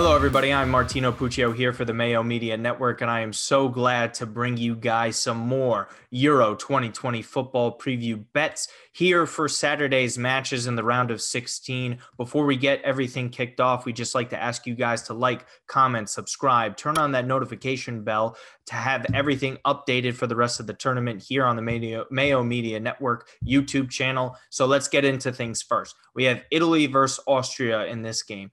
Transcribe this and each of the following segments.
Hello, everybody. I'm Martino Puccio here for the Mayo Media Network, and I am so glad to bring you guys some more Euro 2020 football preview bets here for Saturday's matches in the round of 16. Before we get everything kicked off, we just like to ask you guys to like, comment, subscribe, turn on that notification bell to have everything updated for the rest of the tournament here on the Mayo, Media Network YouTube channel. So let's get into things first. We have Italy versus Austria in this game.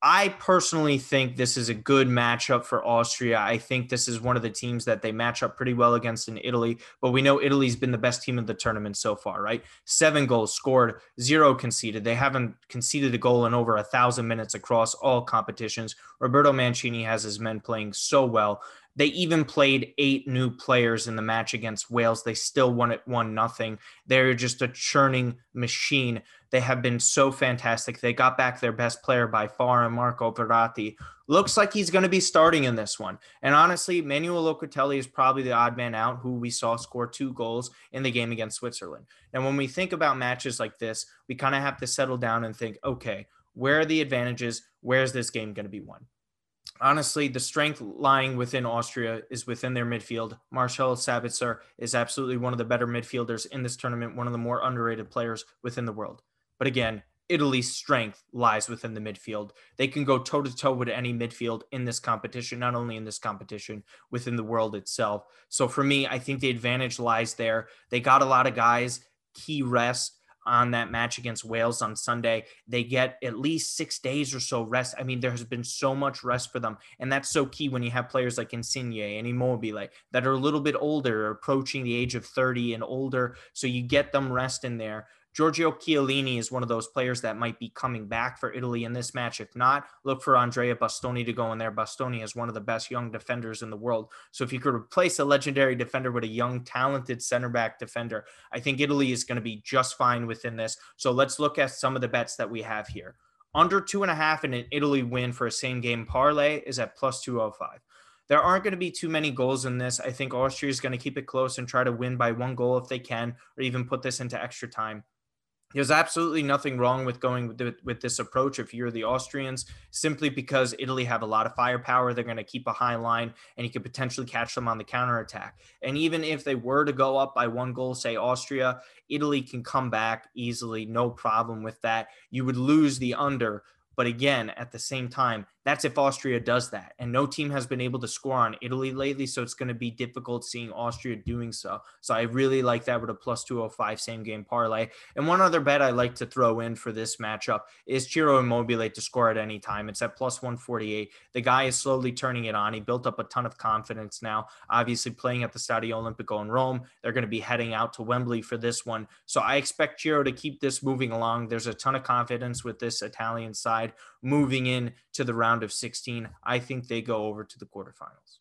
I personally think this is a good matchup for Austria. I think this is one of the teams that they match up pretty well against in Italy, but we know Italy's been the best team of the tournament so far, right? Seven goals scored, zero conceded. They haven't conceded a goal in over a thousand minutes across all competitions. Roberto Mancini has his men playing so well. They even played eight new players in the match against Wales. They still won it one nothing. They're just a churning machine. They have been so fantastic. They got back their best player by far, and Marco Verratti looks like he's going to be starting in this one. And honestly, Manuel Locatelli is probably the odd man out who we saw score two goals in the game against Switzerland. And when we think about matches like this, we kind of have to settle down and think, okay, where are the advantages? Where's this game going to be won? Honestly, the strength lying within Austria is within their midfield. Marcel Sabitzer is absolutely one of the better midfielders in this tournament, one of the more underrated players within the world. But again, Italy's strength lies within the midfield. They can go toe to toe with any midfield in this competition, not only in this competition, within the world itself. So for me, I think the advantage lies there. They got a lot of guys, key rest on that match against Wales on Sunday. They get at least six days or so rest. I mean, there has been so much rest for them. And that's so key when you have players like Insigne and Immobile that are a little bit older, approaching the age of 30 and older. So you get them rest in there. Giorgio Chiellini is one of those players that might be coming back for Italy in this match. If not, look for Andrea Bastoni to go in there. Bastoni is one of the best young defenders in the world. So if you could replace a legendary defender with a young, talented center back defender, I think Italy is going to be just fine within this. So let's look at some of the bets that we have here. Under two and a half and an Italy win for a same game parlay is at plus 205 there aren't going to be too many goals in this. I think Austria is going to keep it close and try to win by one goal if they can, or even put this into extra time. There's absolutely nothing wrong with going with, the, with this approach if you're the Austrians, simply because Italy have a lot of firepower. They're going to keep a high line and you could potentially catch them on the counterattack. And even if they were to go up by one goal, say Austria, Italy can come back easily, no problem with that. You would lose the under. But again, at the same time, that's if Austria does that. And no team has been able to score on Italy lately. So it's going to be difficult seeing Austria doing so. So I really like that with a plus 205 same game parlay. And one other bet I like to throw in for this matchup is Ciro Immobile to score at any time. It's at plus 148. The guy is slowly turning it on. He built up a ton of confidence now. Obviously, playing at the Stadio Olimpico in Rome, they're going to be heading out to Wembley for this one. So I expect Ciro to keep this moving along. There's a ton of confidence with this Italian side moving in to the round of 16. I think they go over to the quarterfinals.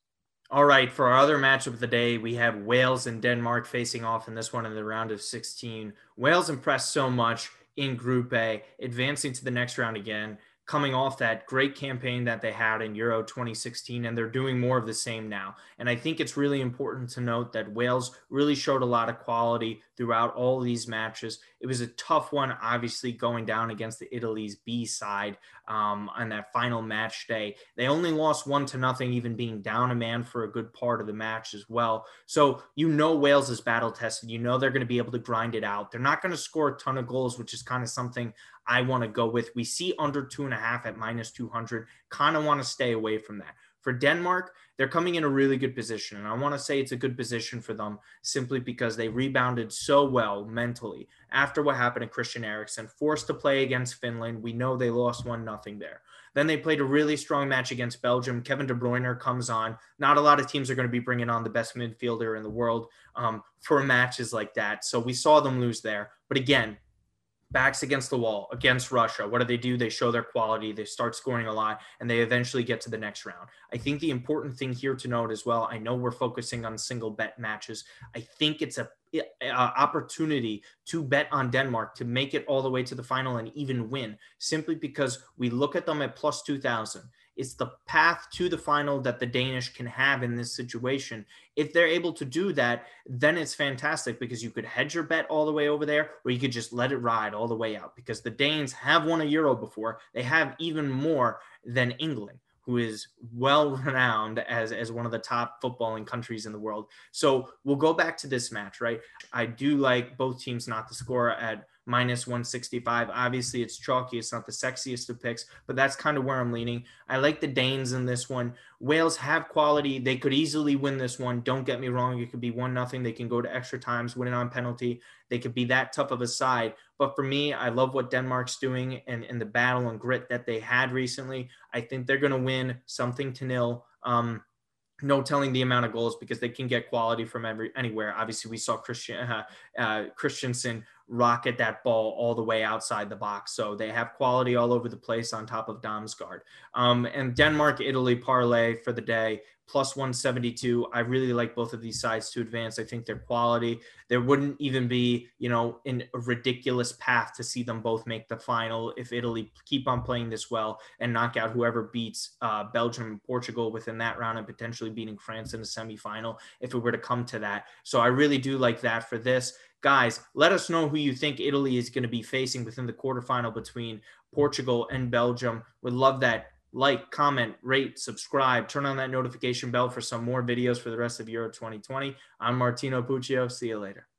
All right, for our other matchup of the day, we have Wales and Denmark facing off in this one in the round of 16. Wales impressed so much in Group A, advancing to the next round again coming off that great campaign that they had in Euro 2016, and they're doing more of the same now. And I think it's really important to note that Wales really showed a lot of quality throughout all these matches. It was a tough one, obviously, going down against the Italy's B side um, on that final match day. They only lost one to nothing, even being down a man for a good part of the match as well. So you know Wales is battle tested. You know they're going to be able to grind it out. They're not going to score a ton of goals, which is kind of something I want to go with. We see under two and a half at minus 200. Kind of want to stay away from that. For Denmark, they're coming in a really good position. And I want to say it's a good position for them simply because they rebounded so well mentally after what happened to Christian Eriksen, forced to play against Finland. We know they lost one nothing there. Then they played a really strong match against Belgium. Kevin De Bruyne comes on. Not a lot of teams are going to be bringing on the best midfielder in the world um, for matches like that. So we saw them lose there. But again, backs against the wall against Russia. What do they do? They show their quality, they start scoring a lot, and they eventually get to the next round. I think the important thing here to note as well, I know we're focusing on single bet matches. I think it's a, a opportunity to bet on Denmark to make it all the way to the final and even win, simply because we look at them at plus 2000 It's the path to the final that the Danish can have in this situation. If they're able to do that, then it's fantastic because you could hedge your bet all the way over there, or you could just let it ride all the way out because the Danes have won a Euro before. They have even more than England who is well renowned as, as one of the top footballing countries in the world. So we'll go back to this match, right? I do like both teams not to score at minus 165. Obviously, it's chalky. It's not the sexiest of picks, but that's kind of where I'm leaning. I like the Danes in this one. Wales have quality. They could easily win this one. Don't get me wrong. It could be one nothing. They can go to extra times, win it on penalty. They could be that tough of a side. But for me, I love what Denmark's doing and, and the battle and grit that they had recently. I think they're going to win something to nil. Um, no telling the amount of goals because they can get quality from every anywhere. Obviously, we saw Christian uh, uh, Christensen rocket that ball all the way outside the box. So they have quality all over the place on top of Damsgaard. Um, and Denmark, Italy parlay for the day plus 172. I really like both of these sides to advance. I think their quality. There wouldn't even be, you know, in a ridiculous path to see them both make the final if Italy keep on playing this well and knock out whoever beats uh, Belgium and Portugal within that round and potentially beating France in the semifinal if it were to come to that. So I really do like that for this. Guys, let us know who you think Italy is going to be facing within the quarterfinal between Portugal and Belgium. Would love that like, comment, rate, subscribe, turn on that notification bell for some more videos for the rest of Euro 2020. I'm Martino Puccio. See you later.